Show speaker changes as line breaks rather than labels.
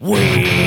We